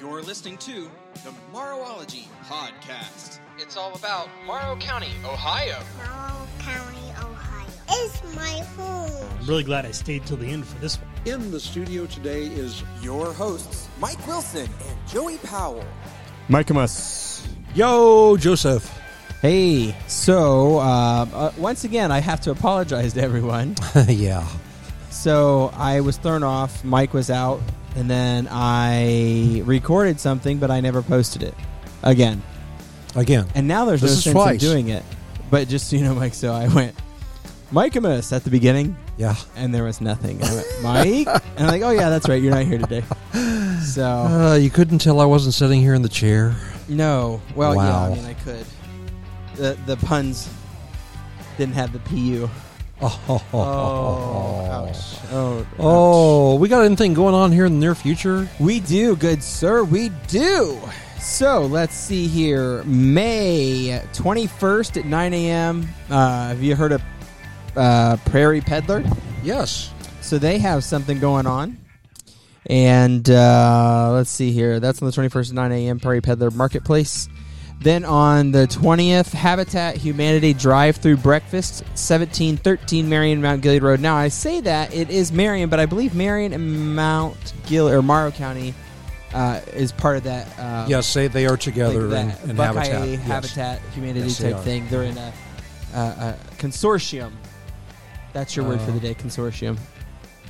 You're listening to the Morrowology Podcast. It's all about Morrow County, Ohio. Morrow County, Ohio is my home. I'm really glad I stayed till the end for this one. In the studio today is Your hosts, Mike Wilson and Joey Powell. Mikemas. Yo Joseph. Hey, so uh, uh, once again, I have to apologize to everyone. yeah. So I was thrown off. Mike was out, and then I recorded something, but I never posted it again. Again. And now there's This no is sense twice. in doing it. But just so you know, Mike, so I went Mikemas at the beginning, Yeah. and there was nothing. I went Mike, and I'm like, oh yeah, that's right, you're not here today. So Uh, you couldn't tell I wasn't sitting here in the chair. no, well, yeah, Wow. I mean, I could. The the puns didn't have the pu. Oh, Oh, ouch. Oh, Oh, we got anything going on here in the near future? We do, good sir. We do. So let's see here. May 21st at 9 a.m. Uh, have you heard of uh, Prairie Peddler? Yes. So they have something going on. And uh, let's see here. That's on the 21st at 9 a.m. Prairie Peddler Marketplace. Then on the 20th, Habitat Humanity Drive Through Breakfast, 1713 Marion Mount Gilead Road. Now, I say that it is Marion, but I believe Marion and Mount Gilead, or Morrow County, uh, is part of that. Uh, Yes, say they are like together that in, in Buckeye Habitat. Yes. Habitat Humanity Yes, type thing. They're in a, a, a consortium. That's your word for Uh, the day, consortium.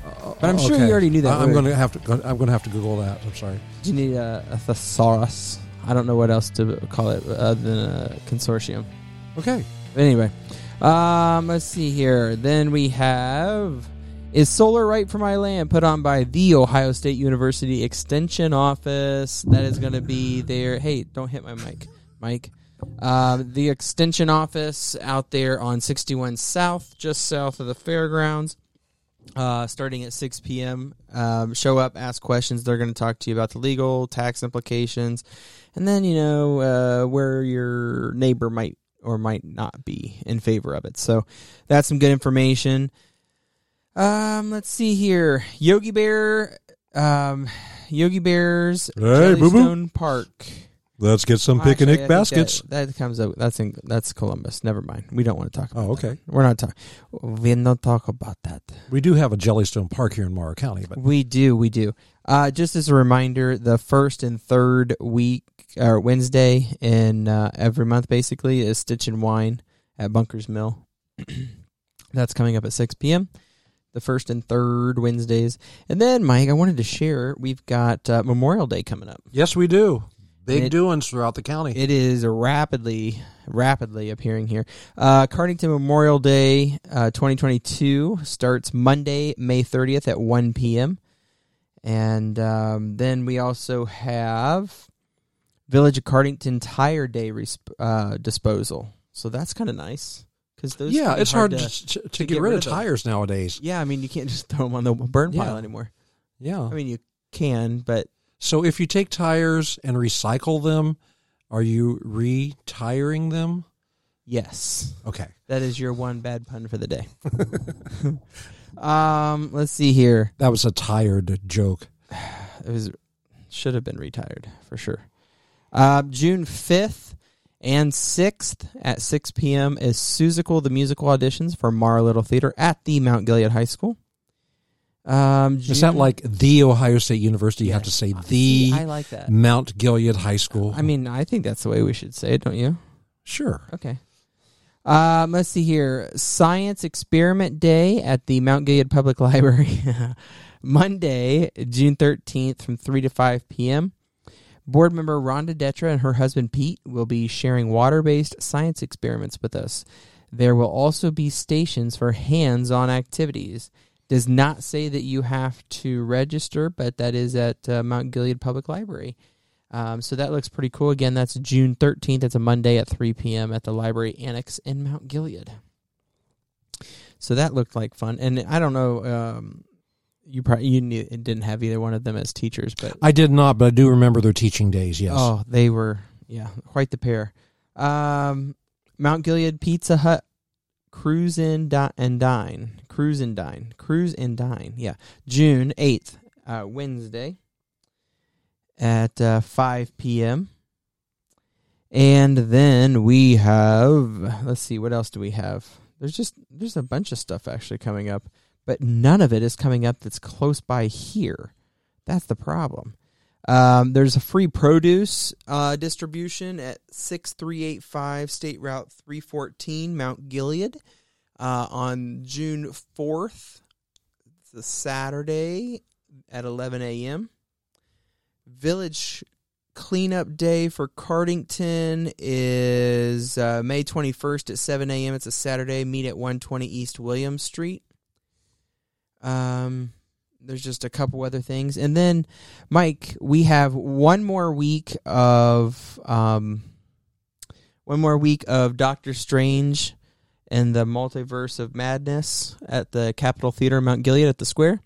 Uh, But I'm sure you already knew that I'm going to have to. I'm going to have to Google that. I'm sorry. Do you need a, a thesaurus? I don't know what else to call it other than a consortium. Okay. Anyway, um, let's see here. Then we have is solar right for my land put on by the Ohio State University Extension Office. That is going to be there. Hey, don't hit my mic, Mike. Um, the Extension Office out there on 61 South, just south of the fairgrounds. Uh, starting at 6 p.m. Um, show up, ask questions. They're going to talk to you about the legal, tax implications, and then you know uh, where your neighbor might or might not be in favor of it. So that's some good information. Um, let's see here, Yogi Bear, um, Yogi Bears, Hey. Jellystone Park. Let's get some Actually, I picnic think baskets. That, that comes out. That's in, that's Columbus. Never mind. We don't want to talk. about Oh, that. okay. We're not talking. We don't talk about that. We do have a Jellystone Park here in Morrow County, but We do, we do. Uh, just as a reminder, the first and third week or Wednesday in uh, every month, basically, is Stitch and Wine at Bunkers Mill. That's coming up at six p.m. The first and third Wednesdays, and then Mike, I wanted to share we've got uh, Memorial Day coming up. yes, we do. Big It- doings throughout the county. It is rapidly, rapidly appearing here. Uh, Cardington Memorial Day uh, 2022 starts Monday, May 30th at 1 p.m. And um, then we also have Village of Cardington Tire Day resp- uh, disposal. So that's kind of nice because those. yeah, it's hard, to. to, to, to get, rid of them. tires nowadays. Yeah, I mean you can't just throw them on the burn Yeah. pile anymore. Yeah. I mean you can, but So if you take tires and recycle them, are you retiring them? yes. Okay. That is your one bad pun for the day. um, let's see here. That was a tired joke. It was should have been retired for sure. Um, June fifth and sixth at six p.m. is Seussical the musical auditions for Morrow Little Theater at the Mount Gilead High School. Um, Is that June- like the Ohio State University? You have to say Uh, the I like that. Mount Gilead High School. I mean, I think that's the way we should say it, don't you? sure. Okay. Um, let's see here. Science Experiment Day at the Mount Gilead Public Library. Monday, June 13th from 3 to 5 p.m. Board member Rhonda Detra and her husband Pete will be sharing water based science experiments with us. There will also be stations for hands on activities. Does not say that you have to register, but that is at uh, Mount Gilead Public Library. Um, so that looks pretty cool. Again, that's June 13th. It's a Monday at 3 p.m. at the library annex in Mount Gilead. So that looked like fun. And I don't know, um, you probably you knew, didn't have either one of them as teachers, but I did not, but I do remember their teaching days. Yes. oh, they were yeah, quite the pair. Um, Mount Gilead Pizza Hut Cruise in di- and Dine. Cruise and Dine. Cruise and Dine. Yeah. June 8th, uh, Wednesday. at uh, 5 p.m. And then we have, let's see, what else do we have? There's just, there's a bunch of stuff actually coming up, but none of it is coming up that's close by here. That's the problem. Um, there's a free produce uh, distribution at 6385 State Route 314, Mount Gilead, uh, on June 4th. It's a Saturday at 11 a.m. Village cleanup day for Cardington is uh, May 21st at 7 a.m. It's a Saturday. Meet at 120 East William Street. Um, there's just a couple other things, and then Mike, we have one more week of um, one more week of Doctor Strange and the Multiverse of Madness at the Capitol Theater, Mount Gilead, at the Square.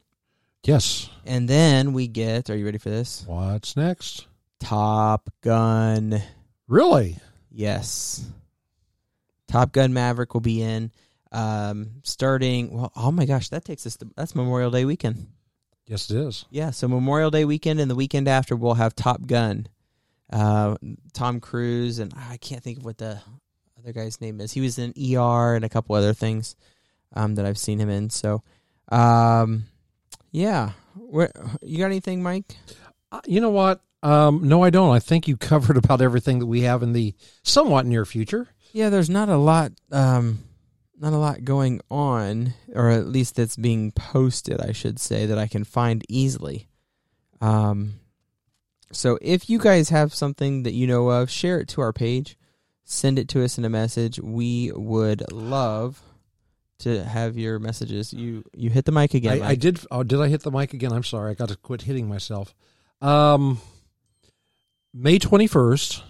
Yes. And then we get. Are you ready for this? What's next? Top Gun. Really? Yes. Top Gun Maverick will be in. Um, starting. Well, oh my gosh, that takes us. To, that's Memorial Day weekend. Yes, it is. Yeah, so Memorial Day weekend and the weekend after we'll have Top Gun. Uh, Tom Cruise and I can't think of what the other guy's name is. He was in ER and a couple other things um, that I've seen him in. So, um, yeah. Where, you got anything, Mike? Uh, you know what? Um, no, I don't. I think you covered about everything that we have in the somewhat near future. Yeah, there's not a lot. Um, not a lot going on, or at least that's being posted, I should say, that I can find easily. Um, so if you guys have something that you know of, share it to our page, send it to us in a message. We would love to have your messages. You you hit the mic again. I, I did. Oh, did I hit the mic again? I'm sorry. I got to quit hitting myself. Um, May 21st.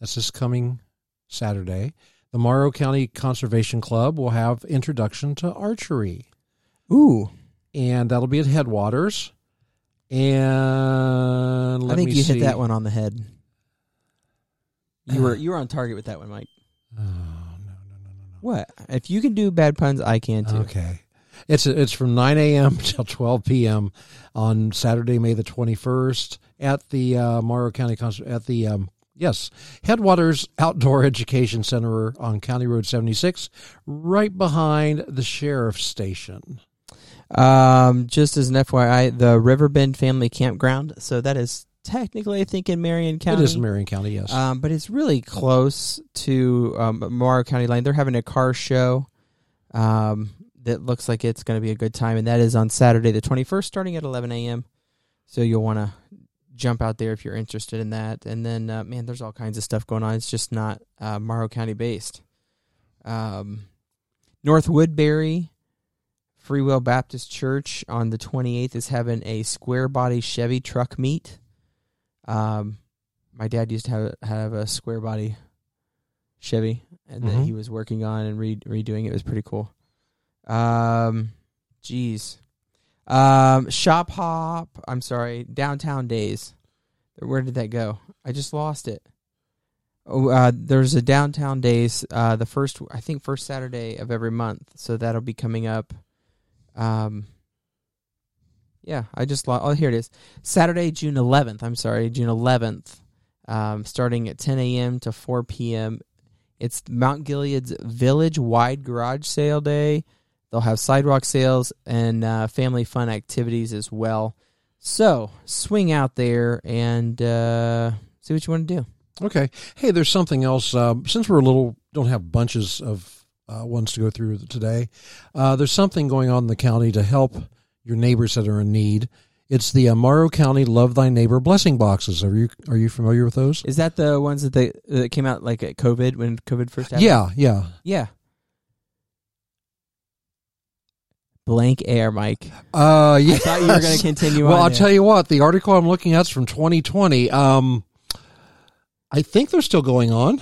That's this coming Saturday. The Morrow County Conservation Club will have introduction to archery, Ooh, and that'll be at Headwaters. And let I think you see. hit that one on the head. You were you were on target with that one, Mike. Oh, no, no, no, no, no. What? If you can do bad puns, I can too. Okay. It's it's from 9 a.m. till 12 p.m. on Saturday, May the 21st at the uh, Morrow County Cons- at the um, yes Headwaters Outdoor Education Center on County Road 76, right behind the sheriff's station. Um, just as an FYI, the Riverbend Family Campground. So that is technically, I think, in Marion County. It is in Marion County, yes. Um, but it's really close to um, Morrow County line. They're having a car show um, that looks like it's going to be a good time, and that is on Saturday the 21st, starting at 11 a.m. So you'll want to jump out there if you're interested in that. And then, uh, man, there's all kinds of stuff going on. It's just not uh, Morrow County based. Um, North Woodbury Free Will Baptist Church on the 28th is having a square body Chevy truck meet. Um, my dad used to have have a square body Chevy, and that Mhm. he was working on and re- redoing. It was pretty cool. Um, geez, um, Shop Hop. I'm sorry, Downtown Days. Where did that go? I just lost it. Oh, uh, there's a Downtown Days. Uh, the first, I think, first Saturday of every month. So that'll be coming up. Um, yeah, I just lost. Oh, here it is. Saturday, June 11th. I'm sorry, June 11th. Um, starting at 10 a.m. to 4 p.m. It's Mount Gilead's village wide garage sale day. They'll have sidewalk sales and uh, family fun activities as well. So swing out there and uh, see what you want to do. Okay. Hey, there's something else. Um, since we're a little, don't have bunches of uh, ones to go through today, uh, there's something going on in the county to help your neighbors that are in need. It's the uh, Morrow County Love Thy Neighbor blessing boxes. Are you are you familiar with those? Is that the ones that they that came out like at COVID when COVID first happened? Yeah, yeah. yeah. Blank air, Mike. Uh, yeah. I thought you were going to continue Well. I'll there. tell you what. The article I'm looking at is from 2020. Um, I think they're still going on.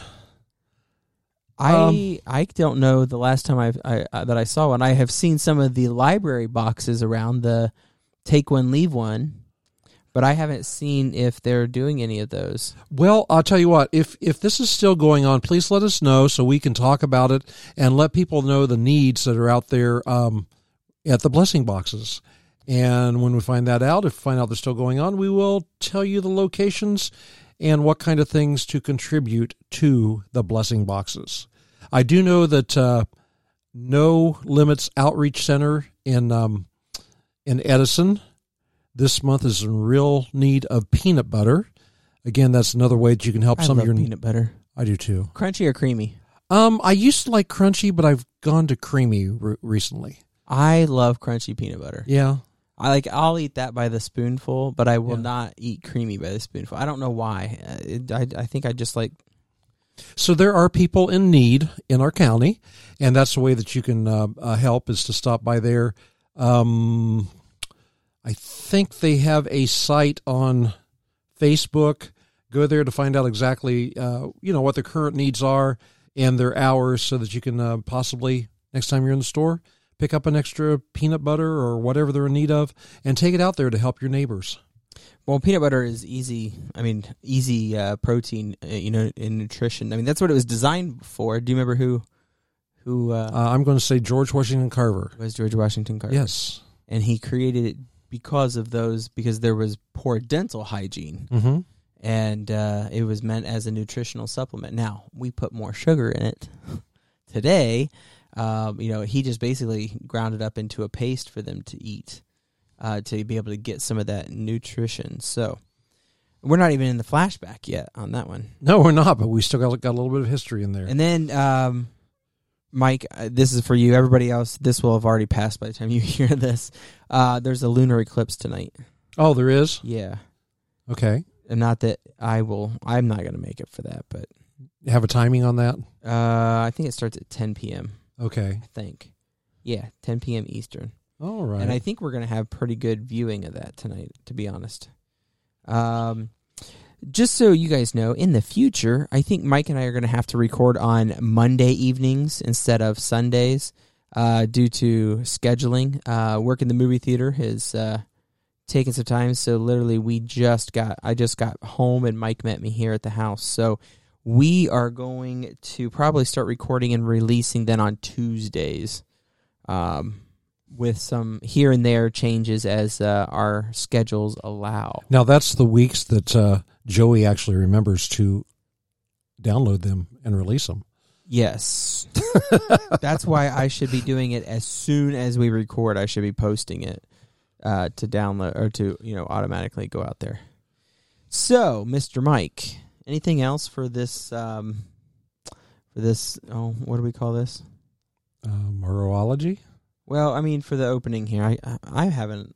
I Um, I don't know the last time I've, I uh, that I saw one. I have seen some of the library boxes around the take one leave one, but I haven't seen if they're doing any of those. Well, I'll tell you what. If if this is still going on, please let us know so we can talk about it and let people know the needs that are out there um, at the blessing boxes. And when we find that out, if we find out they're still going on, we will tell you the locations and what kind of things to contribute to the blessing boxes. I do know that uh, No Limits Outreach Center in um, in Edison this month is in real need of peanut butter. Again, that's another way that you can help I some of your. peanut butter. I do too. Crunchy or creamy? Um, I used to like crunchy, but I've gone to creamy re- recently. I love crunchy peanut butter. Yeah, I like. I'll eat that by the spoonful, but I will Yeah. not eat creamy by the spoonful. I don't know why. Uh, it, I I think I just like. So there are people in need in our county, and that's the way that you can uh, uh, help is to stop by there. Um, I think they have a site on Facebook. Go there to find out exactly, uh, you know, what their current needs are and their hours, so that you can uh, possibly next time you're in the store pick up an extra peanut butter or whatever they're in need of, and take it out there to help your neighbors. Well, peanut butter is easy. I mean, easy uh, protein. Uh, you know, in nutrition. I mean, that's what it was designed for. Do you remember who, who uh, Uh, I'm going to say George Washington Carver. was George Washington Carver? Yes. and he created it because of those because there was poor dental hygiene, Mm-hmm. and uh, it was meant as a nutritional supplement. Now we put more sugar in it today. Um, you know, he just basically ground it up into a paste for them to eat uh, to be able to get some of that nutrition. So we're not even in the flashback yet on that one. No, we're not, but we still got, got a little bit of history in there. And then, um, Mike, uh, this is for you. Everybody else, this will have already passed by the time you hear this. Uh, there's a lunar eclipse tonight. oh, there is? Yeah. Okay. And not that I will, I'm not going to make it for that, but Have a timing on that? uh, I think it starts at 10 p.m. Okay. I think. Yeah, 10 p.m. Eastern. All right. And I think we're going to have pretty good viewing of that tonight, to be honest. Um, just so you guys know, in the future, I think Mike and I are going to have to record on Monday evenings instead of Sundays uh, due to scheduling. Uh, work in the movie theater has uh, taken some time, so literally we just got I just got home and Mike met me here at the house. So we are going to probably start recording and releasing then on Tuesdays. Um, with some here and there changes as uh, our schedules allow. now, that's the weeks that uh, Joey actually remembers to download them and release them. Yes. That's why I should be doing it as soon as we record. I should be posting it uh, to download or to, you know, automatically go out there. So, Mr. Mike, anything else for this um for this oh, what do we call this? Uh, Morology? Well, I mean for the opening here. I I, I haven't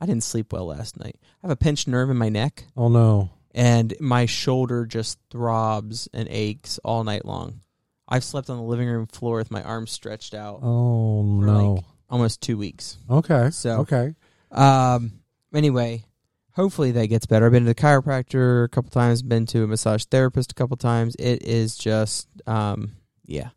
I didn't sleep well last night. I have a pinched nerve in my neck Oh, no. and my shoulder just throbs and aches all night long. I've slept on the living room floor with my arms stretched out Oh, For no. like- almost two weeks. okay. So- okay. Um. Anyway, hopefully that gets better. I've been to the chiropractor a couple times. Been to a massage therapist a couple times. It is just, um, yeah.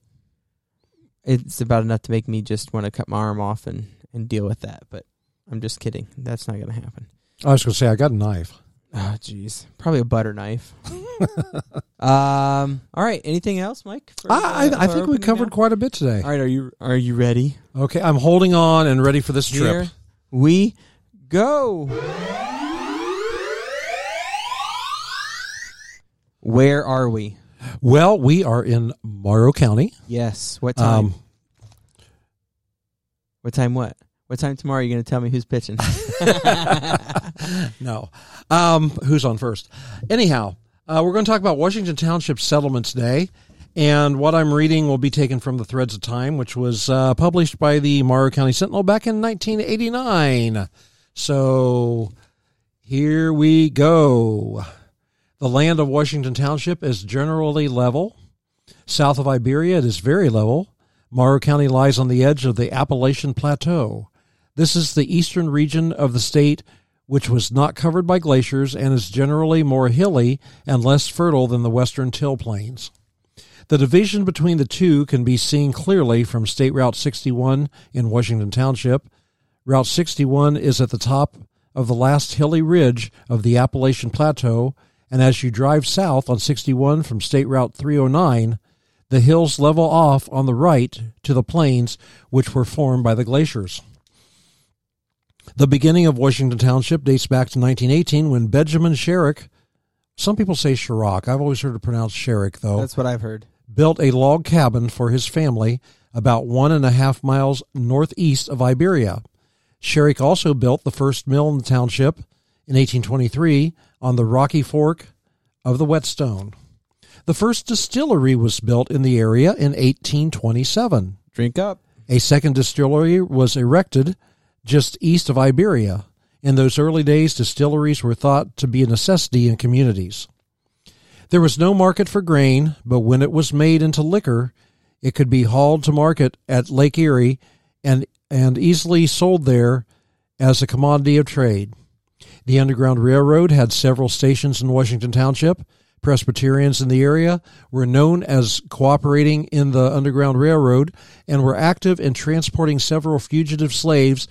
It's about enough to make me just want to cut my arm off and and deal with that. But I'm just kidding. That's not going to happen. I was going to say, I got a knife. Oh, jeez. Probably a butter knife. um. All right. Anything else, Mike? for, I, uh, I, I think we covered now? quite a bit today. All right. Are you Are you ready? Okay, I'm holding on and ready for this trip. Here we go. Where are we? Well, we are in Morrow County. Yes. What time? Um, what time? What? What time tomorrow are you going to tell me who's pitching? no. Um, who's on first? Anyhow, uh, we're going to talk about Washington Township Settlement Day. And what I'm reading will be taken from the Threads of Time, which was uh, published by the Morrow County Sentinel back in 1989. So here we go. The land of Washington Township is generally level. South of Iberia, it is very level. Morrow County lies on the edge of the Appalachian Plateau. This is the eastern region of the state which was not covered by glaciers and is generally more hilly and less fertile than the western till plains. The division between the two can be seen clearly from State Route 61 in Washington Township. Route 61 is at the top of the last hilly ridge of the Appalachian Plateau, and as you drive south on 61 from State Route 309, the hills level off on the right to the plains which were formed by the glaciers. The beginning of Washington Township dates back to 1918 when Benjamin Sherrick, some people say Sherrock, I've always heard it pronounced Sherrick though, That's what I've heard. built a log cabin for his family about one and a half miles northeast of Iberia. Sherrick also built the first mill in the township in 1823 on the Rocky Fork of the Whetstone. The first distillery was built in the area in 1827. Drink up. A second distillery was erected just east of Iberia. In those early days, distilleries were thought to be a necessity in communities. There was no market for grain, but when it was made into liquor, it could be hauled to market at Lake Erie and, and easily sold there as a commodity of trade. The Underground Railroad had several stations in Washington Township. Presbyterians in the area were known as cooperating in the Underground Railroad and were active in transporting several fugitive slaves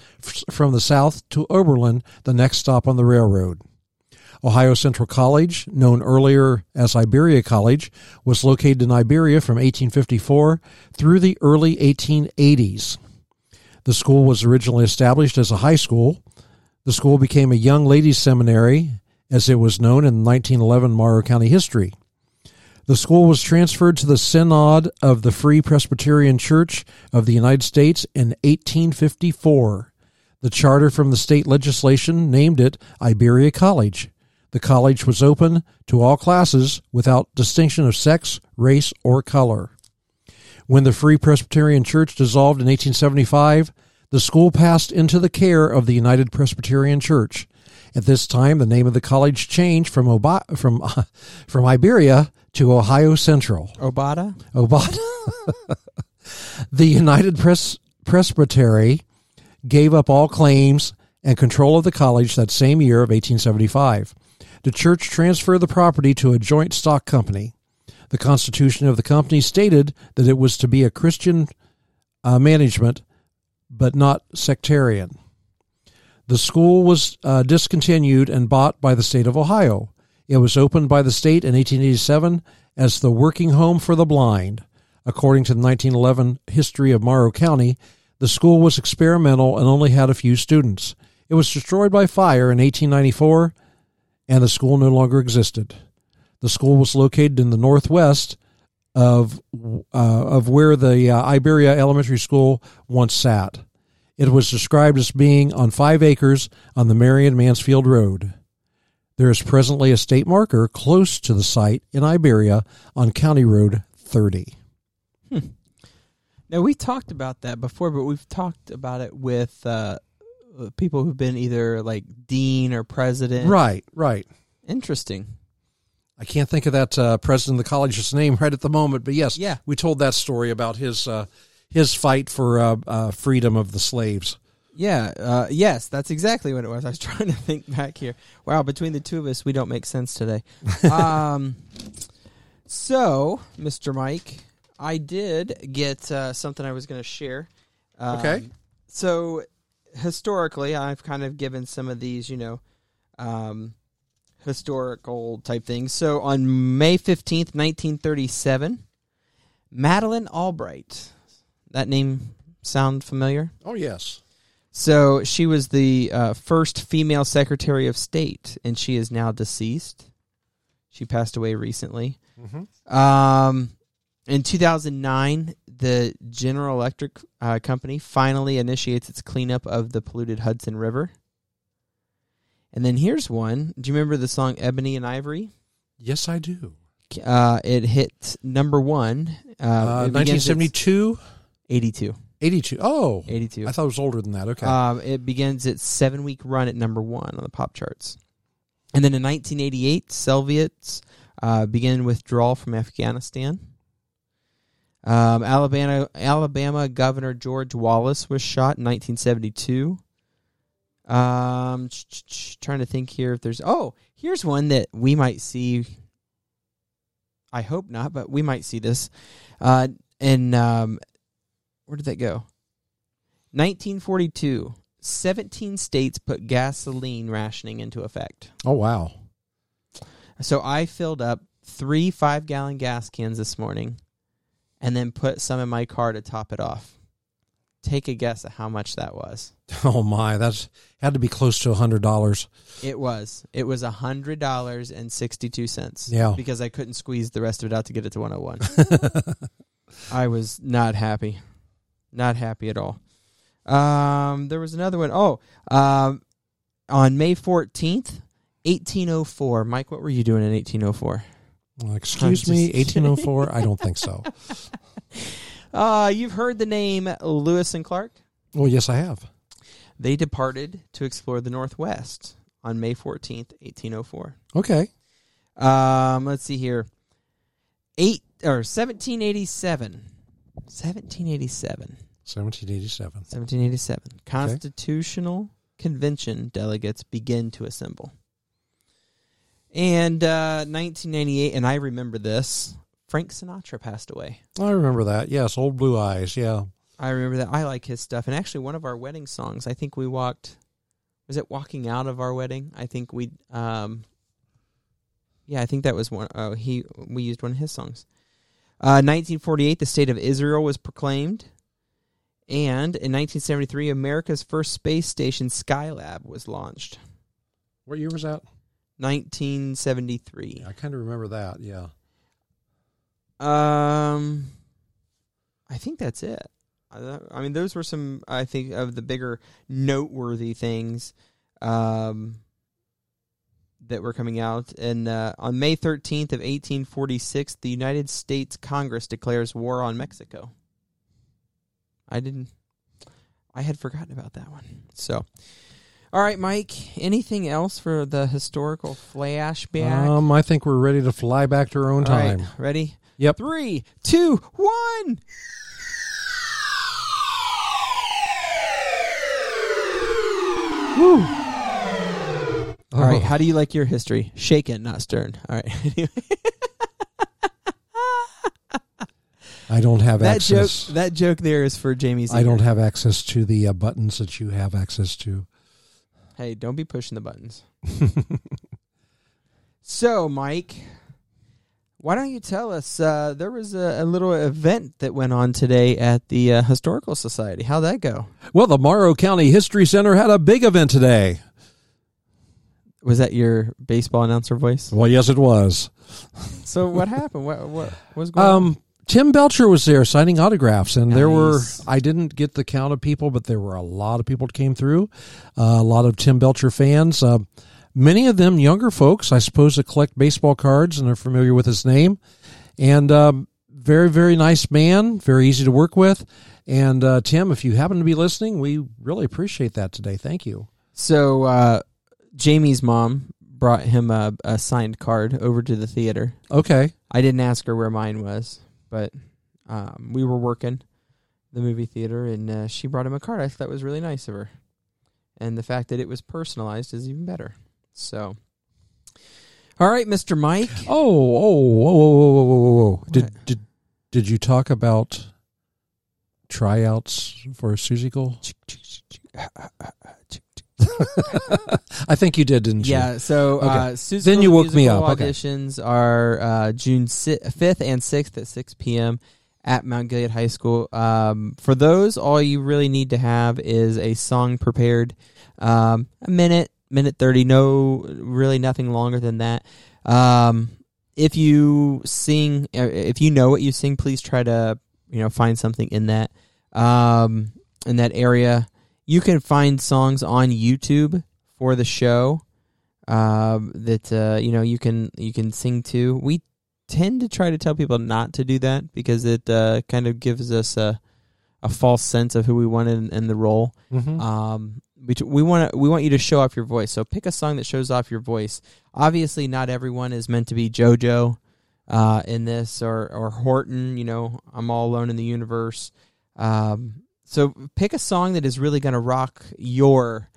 from the south to Oberlin, the next stop on the railroad. Ohio Central College, known earlier as Iberia College, was located in Iberia from 1854 through the early 1880s. The school was originally established as a high school. The school became a young ladies' seminary, as it was known in 1911 Morrow County history. The school was transferred to the Synod of the Free Presbyterian Church of the United States in 1854. The charter from the state legislation named it Iberia College. The college was open to all classes without distinction of sex, race, or color. When the Free Presbyterian Church dissolved in 1875, the school passed into the care of the United Presbyterian Church. At this time, the name of the college changed from Oba- from from Iberia to Ohio Central. Obata? Obata. the United Pres- Presbytery gave up all claims and control of the college that same year of 1875. The church transferred the property to a joint stock company. The constitution of the company stated that it was to be a Christian uh, management, but not sectarian. The school was uh, discontinued and bought by the state of Ohio. It was opened by the state in 1887 as the Working Home for the Blind. According to the 1911 history of Morrow County, the school was experimental and only had a few students. It was destroyed by fire in 1894, and the school no longer existed. The school was located in the northwest of uh, of where the uh, Iberia Elementary School once sat. It was described as being on five acres on the Marion Mansfield Road. There is presently a state marker close to the site in Iberia on County Road 30. Now we talked about that before, but we've talked about it with uh, people who've been either like dean or president. Right, right. Interesting. I can't think of that uh, president of the college's name right at the moment, but yes, Yeah. we told that story about his uh, his fight for uh, uh, freedom of the slaves. Yeah. Uh, yes, that's exactly what it was. I was trying to think back here. Wow, between the two of us, we don't make sense today. um, so, Mr. Mike, I did get uh, something I was going to share. Um, Okay. So, historically, I've kind of given some of these, you know, um, historical type things. So, on May 15th, 1937, Madeleine Albright. That name sound familiar? Oh yes, So she was the uh, first female Secretary of State, and she is now deceased. She passed away recently. Um, in 2009, the General Electric uh, Company finally initiates its cleanup of the polluted Hudson River. And then here's one. Do you remember the song "Ebony and Ivory"? yes I do. Uh, it hit number one. Uh, Uh, it begins its- 1972, 82. 82. Oh, 82. I thought it was older than that. Okay, Um, it begins its seven week run at number one on the pop charts. And then in 1988, Soviets uh, began withdrawal from Afghanistan. Um, Alabama, Alabama Governor George Wallace was shot in 1972. Um, trying to think here if there's. Oh, here's one that we might see. I hope not, but we might see this. Uh, and um, where did that go? 1942. 17 states put gasoline rationing into effect. oh wow, So I filled up three five gallon gas cans this morning and then put some in my car to top it off. Take a guess at how much that was. Oh my, that's had to be close to a hundred dollars. It was. It was a hundred dollars and sixty two cents. Yeah. Because I couldn't squeeze the rest of it out to get it to one oh one. I was not happy. Not happy at all. Um there was another one. Oh, um on May fourteenth, eighteen oh four. Mike, what were you doing in eighteen oh four? Excuse me, eighteen oh four. I don't think so. Uh you've heard the name Lewis and Clark? Well, yes, I have. They departed to explore the Northwest on May 14th, 1804. Okay. Um, let's see here. Eight or 1787. 1787. Seventeen eighty seven. 1787. Constitutional Convention delegates begin to assemble. And uh, 1998, and I remember this. Frank Sinatra passed away. I remember that. Yes, old blue eyes. Yeah. I remember that. I like his stuff. And actually, one of our wedding songs, I think we walked. Was it walking out of our wedding? I think we. Um, yeah, I think that was one. Oh, he. We used one of his songs. Uh, 1948, the state of Israel was proclaimed, and in 1973, America's first space station, Skylab, was launched. What year was that? 1973. Yeah, I kind of remember that. Yeah. Um, I think that's it. I, I mean, those were some. I think of the bigger noteworthy things um, that were coming out. And uh, on May thirteenth of eighteen forty six, the United States Congress declares war on Mexico. I didn't. I had forgotten about that one. So, all right, Mike. Anything else for the historical flashback? Um, I think we're ready to fly back to our own All right, time. ready? Yep. Three, two, one. Woo. All right, Oh, how do you like your history? Shaken, not stern. All right. I don't have that joke access. that joke there is for Jamie I don't have access to the uh, buttons that you have access to. Hey, don't be pushing the buttons. so, Mike, why don't you tell us? Uh, there was a, a little event that went on today at the uh, Historical Society. How'd that go? Well, the Morrow County History Center had a big event today. Was that your baseball announcer voice? Well, yes, it was. So, what happened? What what was going on? Um, Tim Belcher was there signing autographs, and there were, I didn't get the count of people, but there were a lot of people that came through, uh, a lot of Tim Belcher fans. Many of them younger folks, I suppose, that collect baseball cards and are familiar with his name. And um, very, very nice man, very easy to work with. And uh, Tim, if you happen to be listening, we really appreciate that today. Thank you. So uh, Jamie's mom brought him a, a signed card over to the theater. Okay. I didn't ask her where mine was, but um, we were working the movie theater, and uh, she brought him a card. I thought that was really nice of her, and the fact that it was personalized is even better. So, all right, Mister Mike. Oh, oh, whoa, whoa, whoa, whoa, whoa, whoa. What? Did, did, did you talk about tryouts for Seussical? I think you did, didn't you? Yeah, so Okay. uh, Then you woke me up. Okay. Auditions are uh, June fifth and sixth at six p.m. at Mount Gilead High School. Um, for those, all you really need to have is a song prepared, um, a minute, minute thirty. No, really nothing longer than that. Um, if you sing, uh, if you know what you sing, please try to you know find something in that um, in that area. You can find songs on YouTube for the show um, that uh, you know you can you can sing to. We tend to try to tell people not to do that because it uh, kind of gives us a a false sense of who we want in, in the role. Mhm. Um, we want we want you to show off your voice. So pick a song that shows off your voice. Obviously, not everyone is meant to be JoJo uh, in this or or Horton. You know, I'm all alone in the universe. Um, so pick a song that is really going to rock your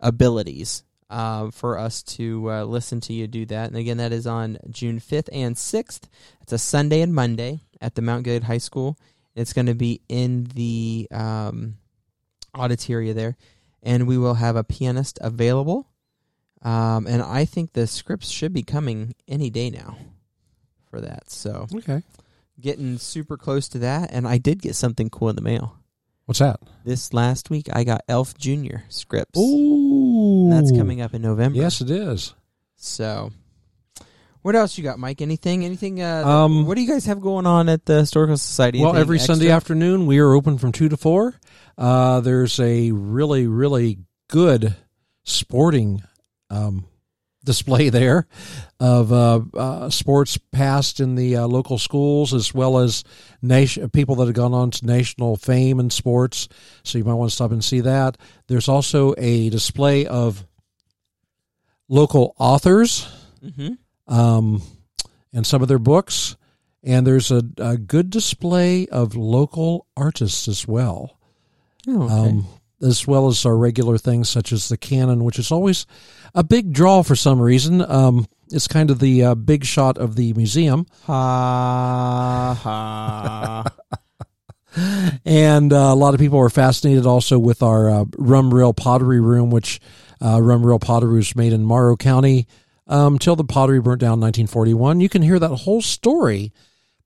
abilities uh, for us to uh, listen to you do that. And again, that is on June 5th and 6th. It's a Sunday and Monday at the Mount Gilead High School. It's going to be in the um, auditoria there. And we will have a pianist available. Um, and I think the scripts should be coming any day now for that. So Okay. getting super close to that. And I did get something cool in the mail. What's that? This last week, I got Elf Junior scripts. Ooh, That's coming up in November. Yes, it is. So, what else you got, Mike? Anything? Anything? Uh, Um, what do you guys have going on at the Historical Society? Well, every Sunday afternoon we are open from two to four. Uh, there's a really, really good sporting um, display there of uh, uh, sports past in the uh, local schools, as well as nation people that have gone on to national fame in sports. So you might want to stop and see that. There's also a display of local authors Mhm. Um, and some of their books. And there's a, a good display of local artists as well, Oh, okay. um, as well as our regular things such as the canon, which is always a big draw for some reason. Um, it's kind of the uh, big shot of the museum. ha ha. And uh, a lot of people are fascinated also with our uh, Rumrill Pottery Room, which uh, Rumrill Pottery was made in Morrow County um, till the pottery burnt down in 1941. You can hear that whole story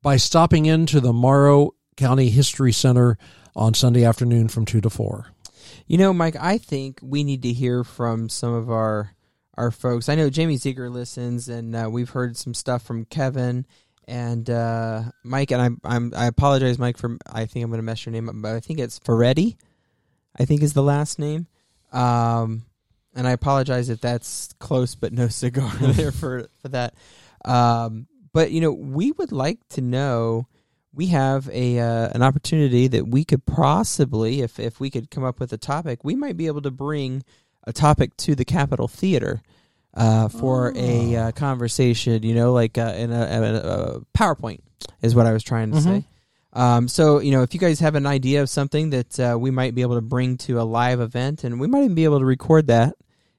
by stopping into the Morrow County History Center on Sunday afternoon from 2 to 4. You know, Mike, I think we need to hear from some of our our folks. I know Jamie Ziegler listens, and uh, we've heard some stuff from Kevin and uh, Mike. And I'm, I'm I apologize, Mike, for I think I'm going to mess your name up, but I think it's Ferretti. I think is the last name. Um, and I apologize if that's close, but no cigar there for for that. Um, but you know, we would like to know we have a uh, an opportunity that we could possibly, if if we could come up with a topic, we might be able to bring a topic to the Capitol Theater uh, for a uh, conversation. You know, like uh, in a, a, a PowerPoint is what I was trying to say. Um, so you know, if you guys have an idea of something that uh, we might be able to bring to a live event, and we might even be able to record that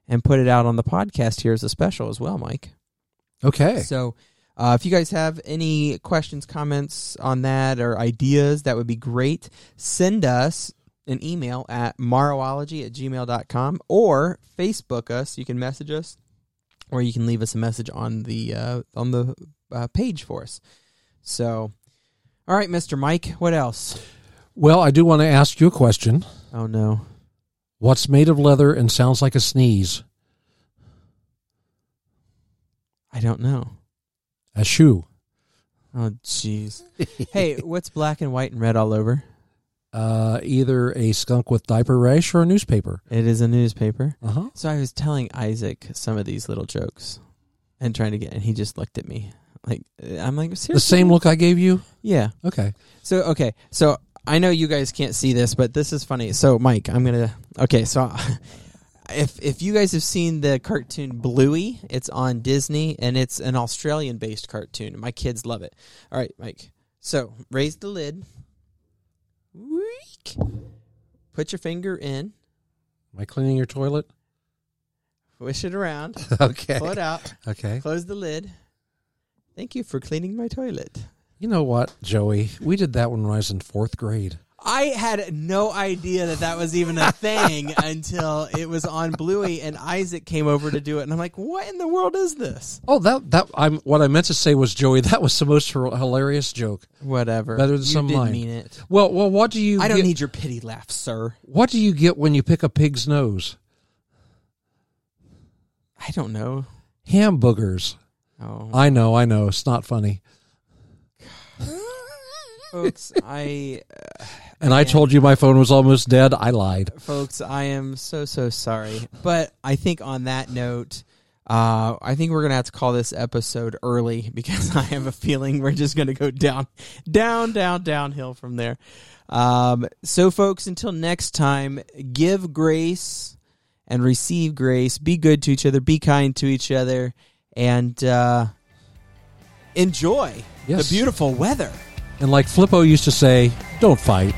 and put it out on the podcast here as a special as well, Mike. Okay. So, uh, if you guys have any questions, comments on that, or ideas, that would be great. Send us an email at marowology at gmail.com or Facebook us. You can message us or you can leave us a message on the uh, on the uh, page for us. So, all right, Mr. Mike, what else? Well, I do want to ask you a question. Oh, no. What's made of leather and sounds like a sneeze? I don't know. A shoe. Oh, jeez. hey, what's black and white and red all over? Uh, either a skunk with diaper rash or a newspaper. It is a newspaper. Uh huh. So I was telling Isaac some of these little jokes and trying to get, and he just looked at me like uh, I'm like seriously. The same look I gave you? Yeah. Okay. So okay. So I know you guys can't see this, but this is funny. So Mike, I'm gonna. Okay. So if if you guys have seen the cartoon Bluey, it's on Disney and it's an Australian based cartoon. My kids love it. All right, Mike. So raise the lid. Week. Put your finger in. Am I cleaning your toilet? Wish it around. Okay. Pull it out. Okay. Close the lid. Thank you for cleaning my toilet. You know what, Joey? We did that when I was in fourth grade. I had no idea that that was even a thing until it was on Bluey and Isaac came over to do it, and I'm like, "What in the world is this?" Oh, that that I'm what I meant to say was Joey. That was the most hilarious joke. Whatever. Better than you some didn't mean it. Well, well, what do you? I don't get, need your pity laugh, sir. What do you get when you pick a pig's nose? I don't know. Hamburgers. Oh, I know, I know. It's not funny. folks, I, And I told you my phone was almost dead. I lied. folks, I am so so sorry. But I think on that note. Uh, I think we're gonna have to call this episode early because I have a feeling we're just gonna go down, down, down, downhill from there. Um, so, folks, until next time, give grace and receive grace. Be good to each other. Be kind to each other, and uh, enjoy Yes. the beautiful weather. And like Flippo used to say, don't fight.